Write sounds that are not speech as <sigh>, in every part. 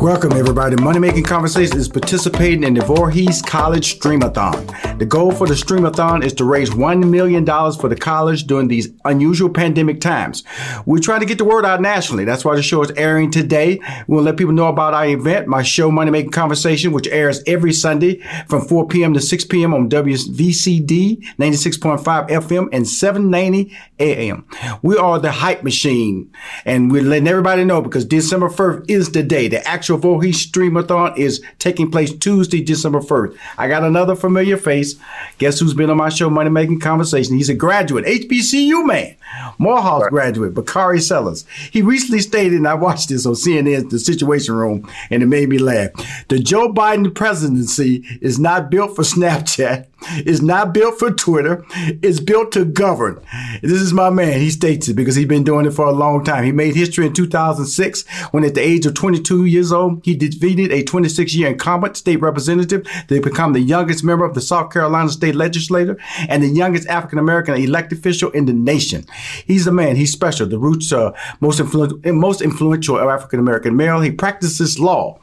Welcome, everybody. Money Making Conversation is participating in the Voorhees College Streamathon. The goal for the Streamathon is to raise $1 million for the college during these unusual pandemic times. We're trying to get the word out nationally. That's why the show is airing today. We'll let people know about our event, my show, Money Making Conversation, which airs every Sunday from 4 p.m. to 6 p.m. on WVCD 96.5 FM and 790 AM. We are the hype machine, and we're letting everybody know because December 1st is the day, the actual Voorhees Streamathon is taking place Tuesday, December 1st. I got another familiar face. Guess who's been on my show, Money Making Conversation? He's a graduate, HBCU man, Morehouse right. graduate, Bakari Sellers. He recently stated, and I watched this on CNN, The Situation Room, and it made me laugh. The Joe Biden presidency is not built for Snapchat is not built for Twitter. It's built to govern. This is my man. He states it because he's been doing it for a long time. He made history in 2006 when at the age of 22 years old, he defeated a 26 year incumbent state representative to become the youngest member of the South Carolina state legislature and the youngest African American elected official in the nation. He's a man. He's special. The roots are most, influ- most influential African American male. He practices law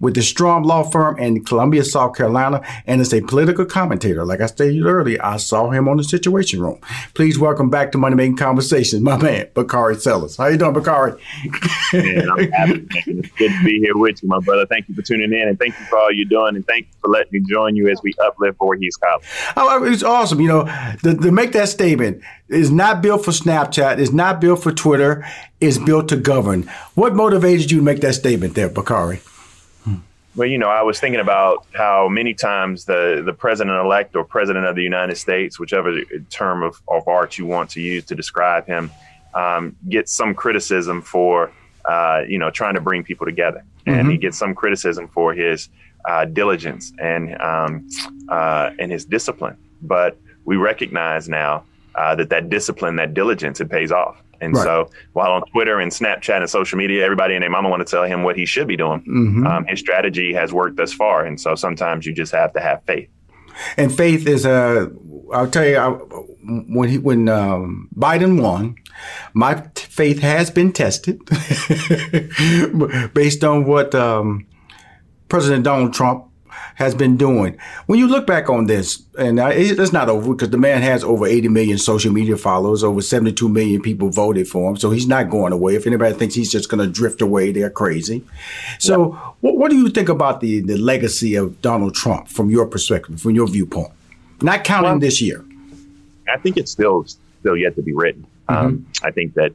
with the Strom Law Firm in Columbia, South Carolina, and is a political commentator later. Like I stated earlier, I saw him on the Situation Room. Please welcome back to Money Making Conversations, my man, Bakari Sellers. How you doing, Bakari? man, I'm happy. It's good to be here with you, my brother. Thank you for tuning in, and thank you for all you're doing, and thank you for letting me join you as we uplift Voorhees College. Oh, it's awesome. You know, to, to make that statement, is not built for Snapchat, is not built for Twitter, is built to govern. What motivated you to make that statement there, Bakari? Well, you know, I was thinking about how many times the, the president elect or president of the United States, whichever term of, of art you want to use to describe him, um, gets some criticism for, uh, you know, trying to bring people together. Mm-hmm. And he gets some criticism for his uh, diligence and, um, uh, and his discipline. But we recognize now uh, that that discipline, that diligence, it pays off. And right. so while on Twitter and Snapchat and social media, everybody and their mama want to tell him what he should be doing, mm-hmm. um, his strategy has worked thus far. And so sometimes you just have to have faith. And faith is a, uh, I'll tell you, I, when he, when um, Biden won, my t- faith has been tested <laughs> based on what um, President Donald Trump has been doing. When you look back on this, and it's not over because the man has over 80 million social media followers, over 72 million people voted for him, so he's not going away. If anybody thinks he's just going to drift away, they're crazy. So, what, what, do you think about the, the legacy of Donald Trump from your perspective, from your viewpoint? Not counting well, this year. I think it's still still yet to be written. Mm-hmm. Um, I think that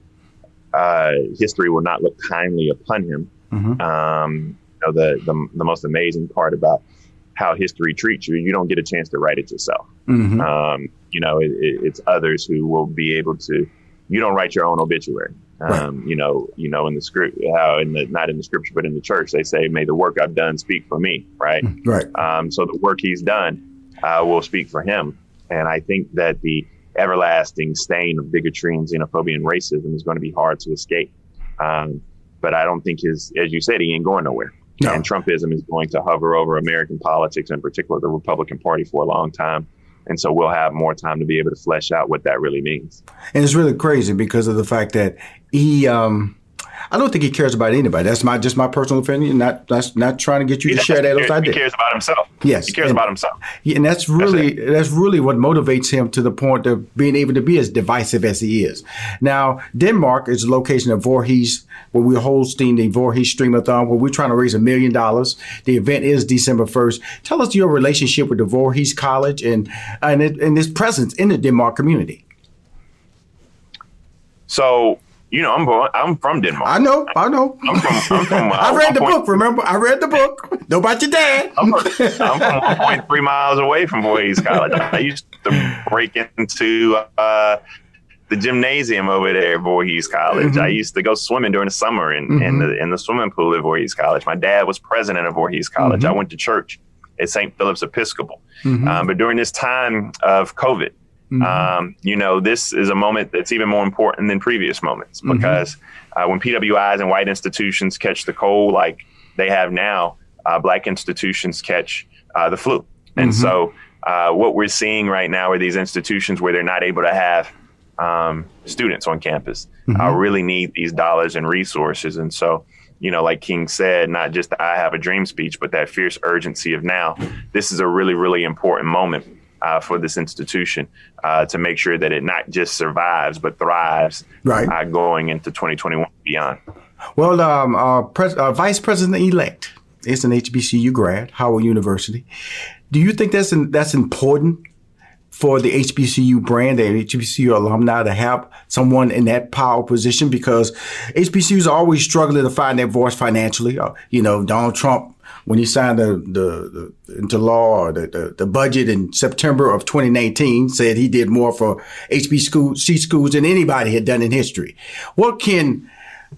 uh, history will not look kindly upon him. Mm-hmm. Um, you know, the, the the most amazing part about how history treats you. You don't get a chance to write it yourself. Mm-hmm. Um, you know, it, it, it's others who will be able to. You don't write your own obituary. Um, right. You know, you know, in the script, how in the not in the scripture, but in the church, they say, "May the work I've done speak for me." Right. Mm, right. Um, so the work he's done uh, will speak for him, and I think that the everlasting stain of bigotry and xenophobia and racism is going to be hard to escape. Um, but I don't think his, as you said, he ain't going nowhere. No. And Trumpism is going to hover over American politics, in particular the Republican Party, for a long time. And so we'll have more time to be able to flesh out what that really means. And it's really crazy because of the fact that he, um, I don't think he cares about anybody. That's my just my personal opinion. Not that's not trying to get you he to share that those ideas. He cares about himself. Yes, he cares and, about himself. Yeah, and that's really that's, that's, really what motivates him to the point of being able to be as divisive as he is. Now, Denmark is the location of Voorhees, where we're hosting the Voorhees Streamathon, where we're trying to raise a million dollars. The event is December first. Tell us your relationship with the Voorhees College and and, it, and its presence in the Denmark community. So you know, I'm I'm from Denmark. I know, I know. I'm from. I'm from <laughs> uh, I read the point, book. Remember, I read the book. Know about your dad. <laughs> I'm from, I'm from 1.3 miles away from Voorhees College. I used to break into uh, the gymnasium over there at Voorhees College. Mm-hmm. I used to go swimming during the summer in, mm-hmm. in the in the swimming pool at Voorhees College. My dad was president of Voorhees College. Mm-hmm. I went to church at St. Philip's Episcopal. Mm-hmm. Um, but during this time of COVID, Mm-hmm. Um, you know, this is a moment that's even more important than previous moments mm-hmm. because mm-hmm. uh, when PWIs and white institutions catch the cold like they have now, uh, black institutions catch uh, the flu. And mm-hmm. so, uh, what we're seeing right now are these institutions where they're not able to have um, students on campus mm-hmm. really need these dollars and resources. And so, you know, like King said, not just the I have a dream speech, but that fierce urgency of now. This is a really, really important moment uh, for this institution uh, to make sure that it not just survives but thrives right. uh, going into 2021 beyond. Well, um, uh, pres- uh, Vice President elect is an HBCU grad, Howard University. Do you think that's in, that's important for the HBCU brand, and HBCU alumni, to have someone in that power position? Because HBCUs are always struggling to find their voice financially. You know, Donald Trump when he signed the, the, the into law the, the, the, budget in September of 2019 said he did more for HBC schools than anybody had done in history. What can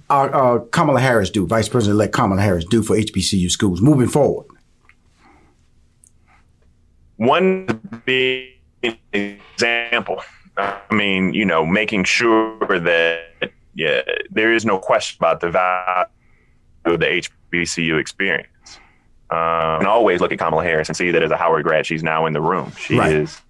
uh, uh, Kamala Harris do, Vice President-elect Kamala Harris do for HBCU schools moving forward? One big example. I mean, you know, making sure that yeah, there is no question about the value of the HBCU experience um, and always look at Kamala Harris and see that as a Howard grad, she's now in the room. She right. is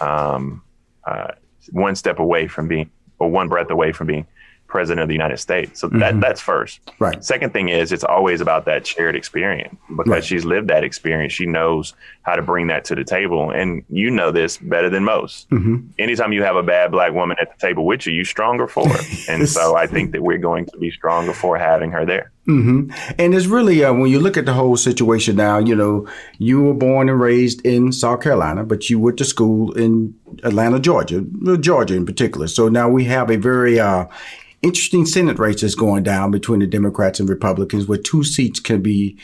um, uh, one step away from being, or one breath away from being president of the United States. So mm-hmm. that that's first. Right. Second thing is it's always about that shared experience because right. she's lived that experience. She knows how to bring that to the table, and you know this better than most. Mm-hmm. Anytime you have a bad black woman at the table with you, you stronger for it. <laughs> and so I think that we're going to be stronger for having her there. Mm-hmm. And it's really uh, when you look at the whole situation now. You know, you were born and raised in South Carolina, but you went to school in Atlanta, Georgia, Georgia in particular. So now we have a very uh, interesting Senate race races going down between the Democrats and Republicans, where two seats can be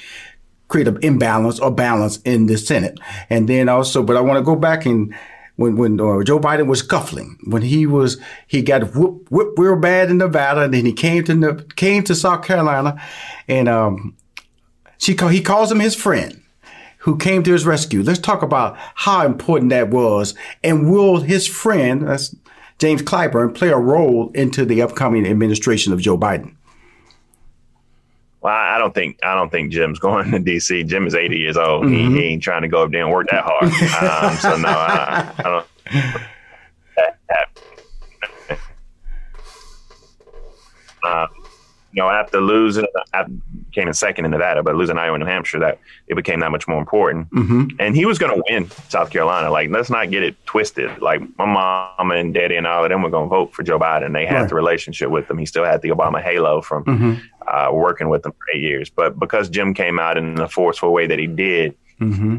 create an imbalance or balance in the Senate. And then also, but I want to go back and when when uh, Joe Biden was scuffling, when he was he got whooped, whooped real bad in Nevada, and then he came to came to South Carolina, and um, she he calls him his friend who came to his rescue. Let's talk about how important that was, and will his friend, that's James Clyburn play a role into the upcoming administration of Joe Biden? Well, I don't think I don't think Jim's <laughs> going to D.C. Jim is 80 years old. Mm-hmm. He, he, ain't trying to go up there and work that hard. <laughs> um, so no, I, I don't. <laughs> Uh, you know, after losing, after, came in second in Nevada, but losing Iowa and New Hampshire, that it became that much more important. Mm-hmm. And he was going to win South Carolina. Like, let's not get it twisted. Like, my mom and daddy and all of them were going to vote for Joe Biden. They had right. the relationship with him. He still had the Obama halo from mm-hmm. uh, working with them for eight years. But because Jim came out in the forceful way that he did, mm-hmm.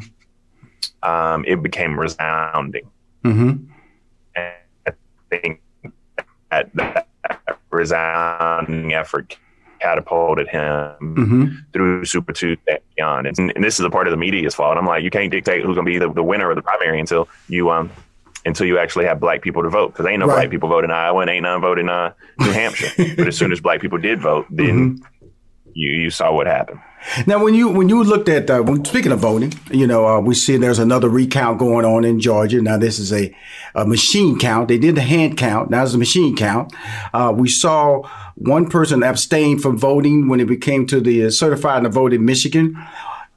um, it became resounding. Mm-hmm. And I think that, that resounding effort catapulted him mm-hmm. through Super Tuesday beyond. And, and, this is a part of the media's fault. I'm like, you can't dictate who's going to be the, the winner of the primary until you um until you actually have black people to vote because ain't no right. black people voting in Iowa and ain't none voting in uh, New Hampshire. <laughs> but as soon as black people did vote, then mm-hmm. you you saw what happened. Now, when you when you looked at uh, when speaking of voting, you know, uh, we see there's another recount going on in Georgia. Now, this is a, a machine count. They did the hand count. Now it's a machine count. Uh, we saw one person abstain from voting when it came to the certified to vote in Michigan.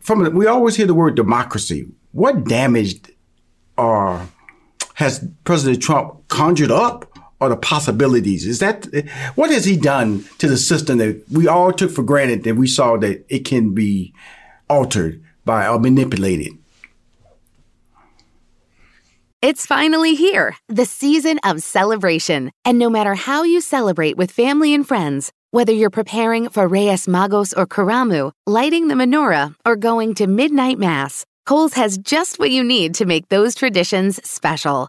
From we always hear the word democracy. What damage are uh, has President Trump conjured up or the possibilities? Is that what has he done to the system that we all took for granted that we saw that it can be altered by or manipulated? It's finally here, the season of celebration. And no matter how you celebrate with family and friends, whether you're preparing for Reyes Magos or Karamu, lighting the menorah, or going to midnight mass, Kohl's has just what you need to make those traditions special.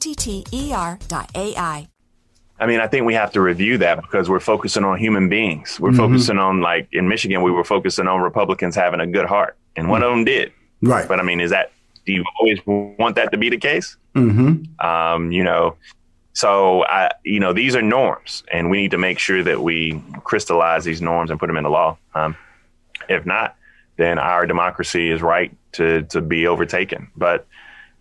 O-T-T-E-R.ai. I mean, I think we have to review that because we're focusing on human beings. We're mm-hmm. focusing on, like in Michigan, we were focusing on Republicans having a good heart, and one of them did. Right. But I mean, is that, do you always want that to be the case? Mm-hmm. Um, you know, so I, you know, these are norms, and we need to make sure that we crystallize these norms and put them into law. Um, if not, then our democracy is right to to be overtaken. But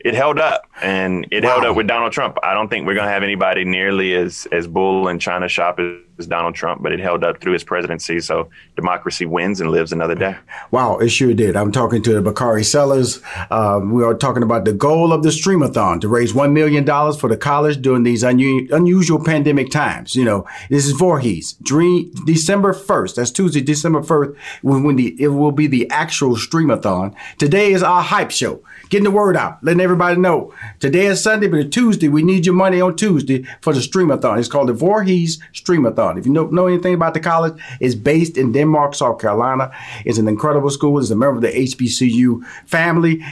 it held up and it wow. held up with Donald Trump. I don't think we're going to have anybody nearly as as bull and China shop as Donald Trump, but it held up through his presidency. So democracy wins and lives another day. Wow, it sure did. I'm talking to Bakari Sellers. Uh, we are talking about the goal of the Streamathon to raise $1 million for the college during these unu- unusual pandemic times. You know, this is Voorhees. Dream, December 1st. That's Tuesday, December 1st, when, when the, it will be the actual Streamathon. Today is our hype show getting the word out, letting everybody know. Today is Sunday, but Tuesday, we need your money on Tuesday for the Streamathon. It's called the Voorhees Streamathon. If you know, know anything about the college, it's based in Denmark, South Carolina. It's an incredible school. It's a member of the HBCU family,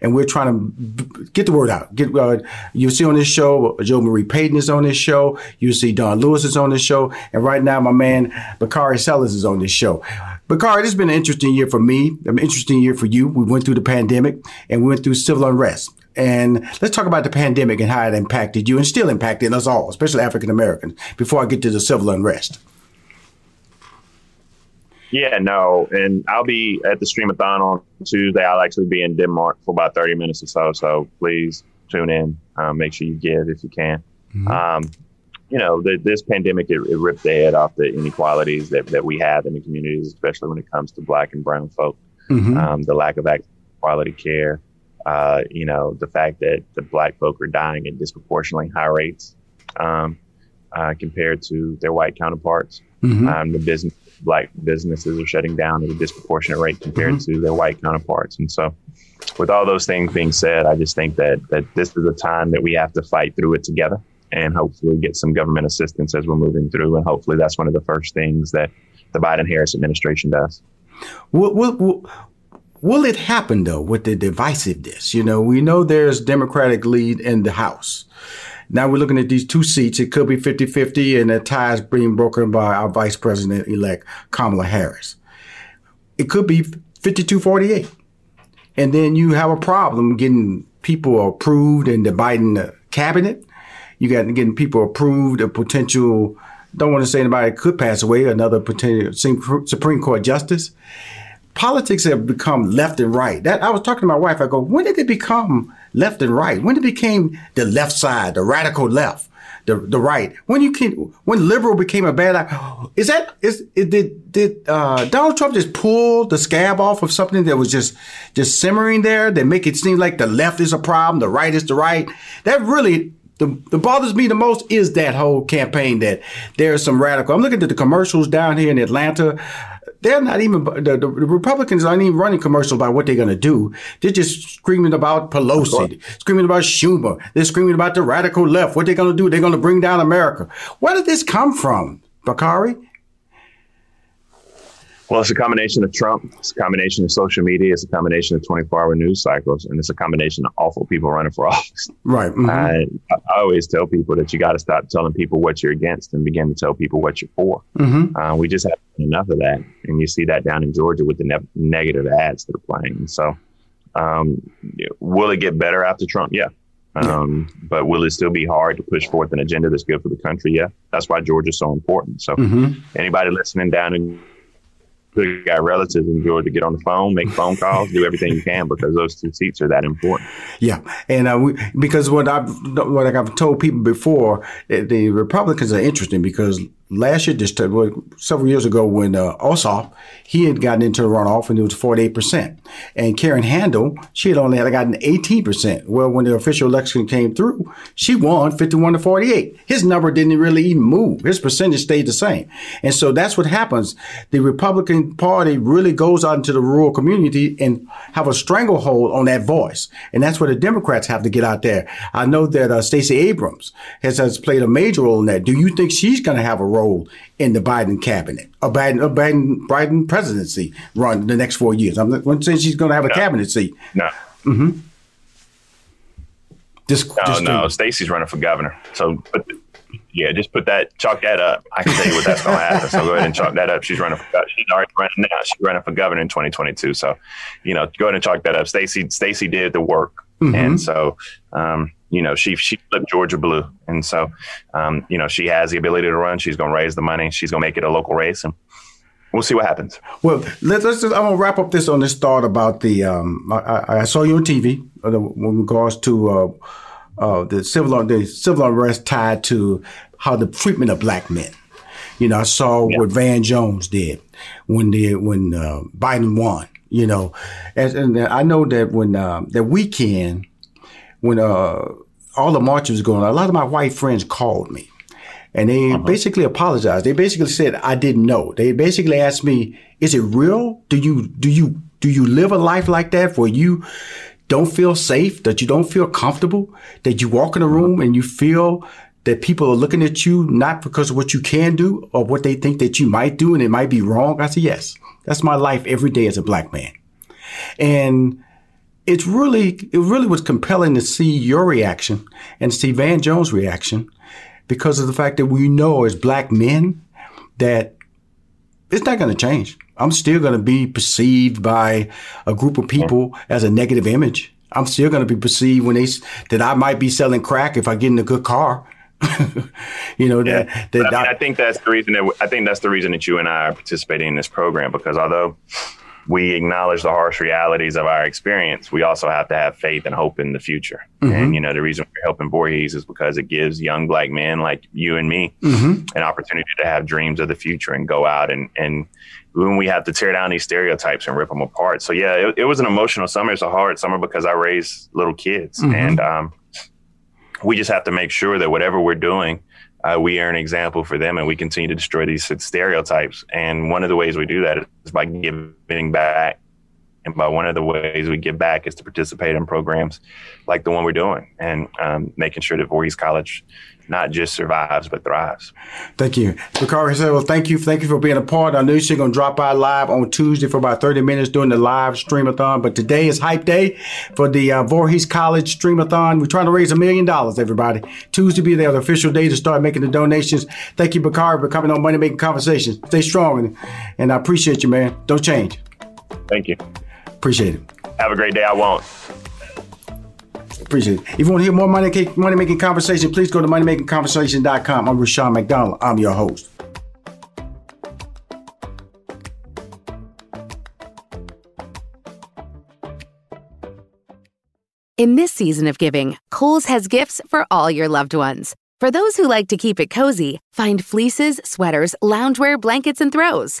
and we're trying to get the word out. Get uh, you see on this show, Jo Marie Payton is on this show. You see Don Lewis is on this show, and right now my man Bakari Sellers is on this show. Bakari, this has been an interesting year for me. An interesting year for you. We went through the pandemic and we went through civil unrest. And let's talk about the pandemic and how it impacted you and still impacting us all, especially African Americans, before I get to the civil unrest. Yeah, no, and I'll be at the Streamathon on Tuesday. I'll actually be in Denmark for about thirty minutes or so. So please tune in. Um, make sure you give if you can. Mm-hmm. Um, you know, the, this pandemic it, it, ripped the head off the inequalities that, that we have in the communities, especially when it comes to Black and Brown folk. Mm-hmm. Um, the lack of quality care. Uh, you know, the fact that the Black folk are dying at disproportionately high rates um, uh, compared to their white counterparts. Mm-hmm. Um, the business black businesses are shutting down at a disproportionate rate compared mm-hmm. to their white counterparts. And so, with all those things being said, I just think that that this is a time that we have to fight through it together and hopefully get some government assistance as we're moving through. And hopefully, that's one of the first things that the Biden Harris administration does. Will, will, will, it happen though with the divisiveness? You know, we know there's Democratic lead in the House. Now we're looking at these two seats. It could be 50 50, and the tie is being broken by our Vice President elect, Kamala Harris. It could be 52 48. And then you have a problem getting people approved in the Biden cabinet. You got getting people approved, a potential, don't want to say anybody could pass away, another potential Supreme Court justice politics have become left and right. That I was talking to my wife. I go, when did it become left and right? When it became the left side, the radical left, the the right? When you can, when liberal became a bad, <gasps> is that is it, did did uh, Donald Trump just pull the scab off of something that was just just simmering there that make it seem like the left is a problem, the right is the right? That really the, the bothers me the most is that whole campaign that there's some radical. I'm looking at the commercials down here in Atlanta they're not even the, the, Republicans aren't even running commercials about what they're going to do. They're just screaming about Pelosi, screaming about Schumer. They're screaming about the radical left. What they're going to do? They're going to bring down America. Where did this come from, Bakari? Well, it's a combination of Trump. It's a combination of social media. It's a combination of 24 hour news cycles. And it's a combination of awful people running for <laughs> office. Right. Mm-hmm. I, I, always tell people that you got to stop telling people what you're against and begin to tell people what you're for. Mm-hmm. Uh, we just have enough of that. And you see that down in Georgia with the ne- negative ads that are playing. So, um, will it get better after Trump? Yeah. Um, but will it still be hard to push forth an agenda that's good for the country? Yeah. That's why Georgia's so important. So, mm-hmm. anybody listening down in who got relatives in Georgia, get on the phone, make phone calls, do everything you can because those two seats are that important. Yeah, and uh, we, because what I've what I've told people before, the Republicans are interesting because last year, just well, several years ago, when uh, Ossoff, he had gotten into the runoff and it was 48%. And Karen Handel, she had only had gotten 18%. Well, when the official election came through, she won 51 to 48. His number didn't really even move. His percentage stayed the same. And so that's what happens. The Republican Party really goes out into the rural community and have a stranglehold on that voice. And that's where the Democrats have to get out there. I know that uh, Stacey Abrams has, has played a major role in that. Do you think she's going to have a role? Role in the Biden cabinet, a Biden, a Biden, Biden presidency run the next four years. I'm not saying she's going to have a no. cabinet seat. No. Mm-hmm. Just, no, just no. Stacey's running for governor. So, but, yeah, just put that, chalk that up. I can tell you what that's going to happen. So go ahead and chalk that up. She's running for, she's already running now. She's running for governor in 2022. So, you know, go ahead and chalk that up. Stacey, Stacey did the work. Mm-hmm. And so, um, you know, she she flipped Georgia blue, and so, um, you know, she has the ability to run. She's going to raise the money. She's going to make it a local race, and we'll see what happens. Well, let's. let's just, I'm going to wrap up this on this thought about the. Um, I, I, saw you on TV uh, in regards to uh, uh, the civil the civil unrest tied to how the treatment of black men. You know, I saw yeah. what Van Jones did when the when uh, Biden won. You know, and, and I know that when uh, that weekend when uh, all the marches was going on, a lot of my white friends called me and they uh-huh. basically apologized. They basically said, I didn't know. They basically asked me, is it real? Do you, do you, do you live a life like that where you don't feel safe, that you don't feel comfortable, that you walk in a room and you feel that people are looking at you not because of what you can do or what they think that you might do and it might be wrong? I said, yes, that's my life every day as a black man. And it's really it really was compelling to see your reaction and see Van Jones' reaction because of the fact that we know as black men that it's not going to change. I'm still going to be perceived by a group of people as a negative image. I'm still going to be perceived when they that I might be selling crack if I get in a good car <laughs> you know Yeah. that, that I, mean, I think that's the reason that I think that's the reason that you and I are participating in this program because although we acknowledge the harsh realities of our experience, we also have to have faith and hope in the future. Mm-hmm. And you know, the reason we're helping Voorhees is because it gives young black men like you and me mm-hmm. an opportunity to have dreams of the future and go out and and when we have to tear down these stereotypes and rip them apart. So yeah, it, it was an emotional summer. It's a hard summer because I raised little kids mm-hmm. and um, we just have to make sure that whatever we're doing, uh, we are an example for them and we continue to destroy these stereotypes. And one of the ways we do that is by giving back. And by one of the ways we give back is to participate in programs like the one we're doing and um, making sure that Voorhees College not just survives but thrives. Thank you. Bakari said, well, thank you. Thank you for being a part. I knew she's going to drop by live on Tuesday for about 30 minutes during the live streamathon. But today is hype day for the uh, Voorhees College streamathon. We're trying to raise a million dollars, everybody. Tuesday be the official day to start making the donations. Thank you, Bakari, for coming on Money Making Conversations. Stay strong. And, and I appreciate you, man. Don't change. Thank you. Appreciate it. Have a great day. I won't. Appreciate it. If you want to hear more money, money making conversation, please go to moneymakingconversation.com. I'm Rushion McDonald. I'm your host. In this season of giving, Kohl's has gifts for all your loved ones. For those who like to keep it cozy, find fleeces, sweaters, loungewear, blankets, and throws.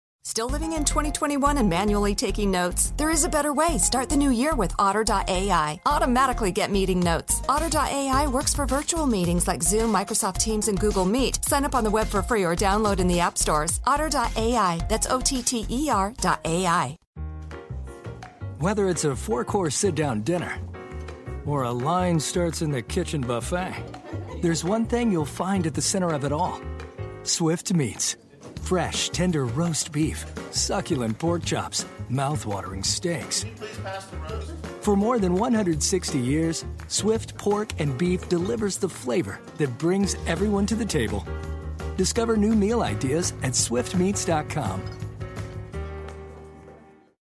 Still living in 2021 and manually taking notes? There is a better way. Start the new year with Otter.ai. Automatically get meeting notes. Otter.ai works for virtual meetings like Zoom, Microsoft Teams, and Google Meet. Sign up on the web for free or download in the app stores. Otter.ai. That's O T T E R.ai. Whether it's a four course sit down dinner or a line starts in the kitchen buffet, there's one thing you'll find at the center of it all Swift Meats. Fresh, tender roast beef, succulent pork chops, mouth-watering steaks. For more than 160 years, Swift Pork and Beef delivers the flavor that brings everyone to the table. Discover new meal ideas at swiftmeats.com.